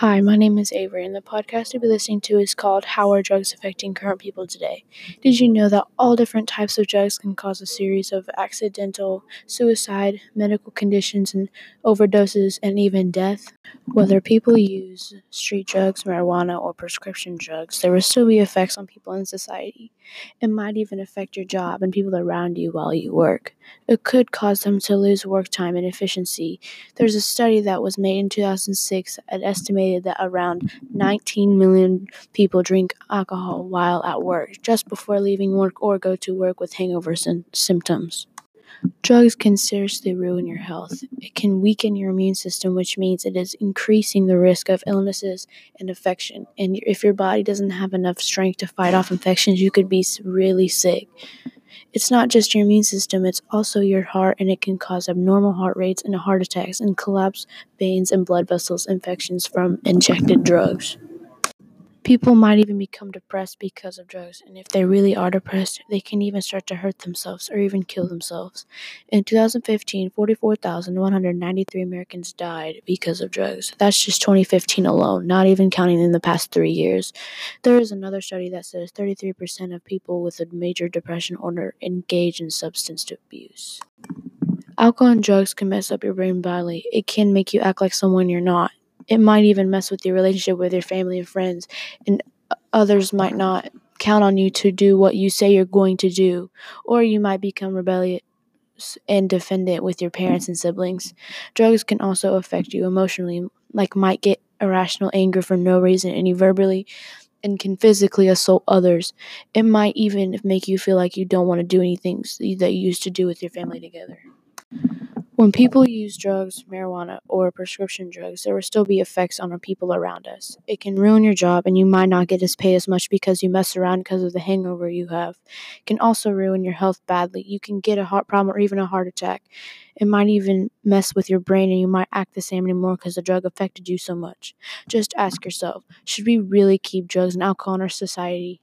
Hi, my name is Avery, and the podcast you'll be listening to is called How Are Drugs Affecting Current People Today? Did you know that all different types of drugs can cause a series of accidental suicide, medical conditions, and overdoses, and even death? Whether people use street drugs, marijuana, or prescription drugs, there will still be effects on people in society. It might even affect your job and people around you while you work. It could cause them to lose work time and efficiency. There's a study that was made in 2006 that estimated that around 19 million people drink alcohol while at work, just before leaving work or go to work with hangovers and symptoms. Drugs can seriously ruin your health. It can weaken your immune system, which means it is increasing the risk of illnesses and infection. And if your body doesn't have enough strength to fight off infections, you could be really sick. It's not just your immune system, it's also your heart, and it can cause abnormal heart rates and heart attacks and collapse veins and blood vessels infections from injected drugs. People might even become depressed because of drugs, and if they really are depressed, they can even start to hurt themselves or even kill themselves. In 2015, 44,193 Americans died because of drugs. That's just 2015 alone, not even counting in the past three years. There is another study that says 33% of people with a major depression disorder engage in substance abuse. Alcohol and drugs can mess up your brain badly. It can make you act like someone you're not it might even mess with your relationship with your family and friends, and others might not count on you to do what you say you're going to do, or you might become rebellious and defendant with your parents and siblings. Drugs can also affect you emotionally, like might get irrational anger for no reason and you verbally and can physically assault others. It might even make you feel like you don't want to do anything that you used to do with your family together. When people use drugs, marijuana, or prescription drugs, there will still be effects on the people around us. It can ruin your job, and you might not get as paid as much because you mess around because of the hangover you have. It can also ruin your health badly. You can get a heart problem or even a heart attack. It might even mess with your brain, and you might act the same anymore because the drug affected you so much. Just ask yourself should we really keep drugs and alcohol in our society?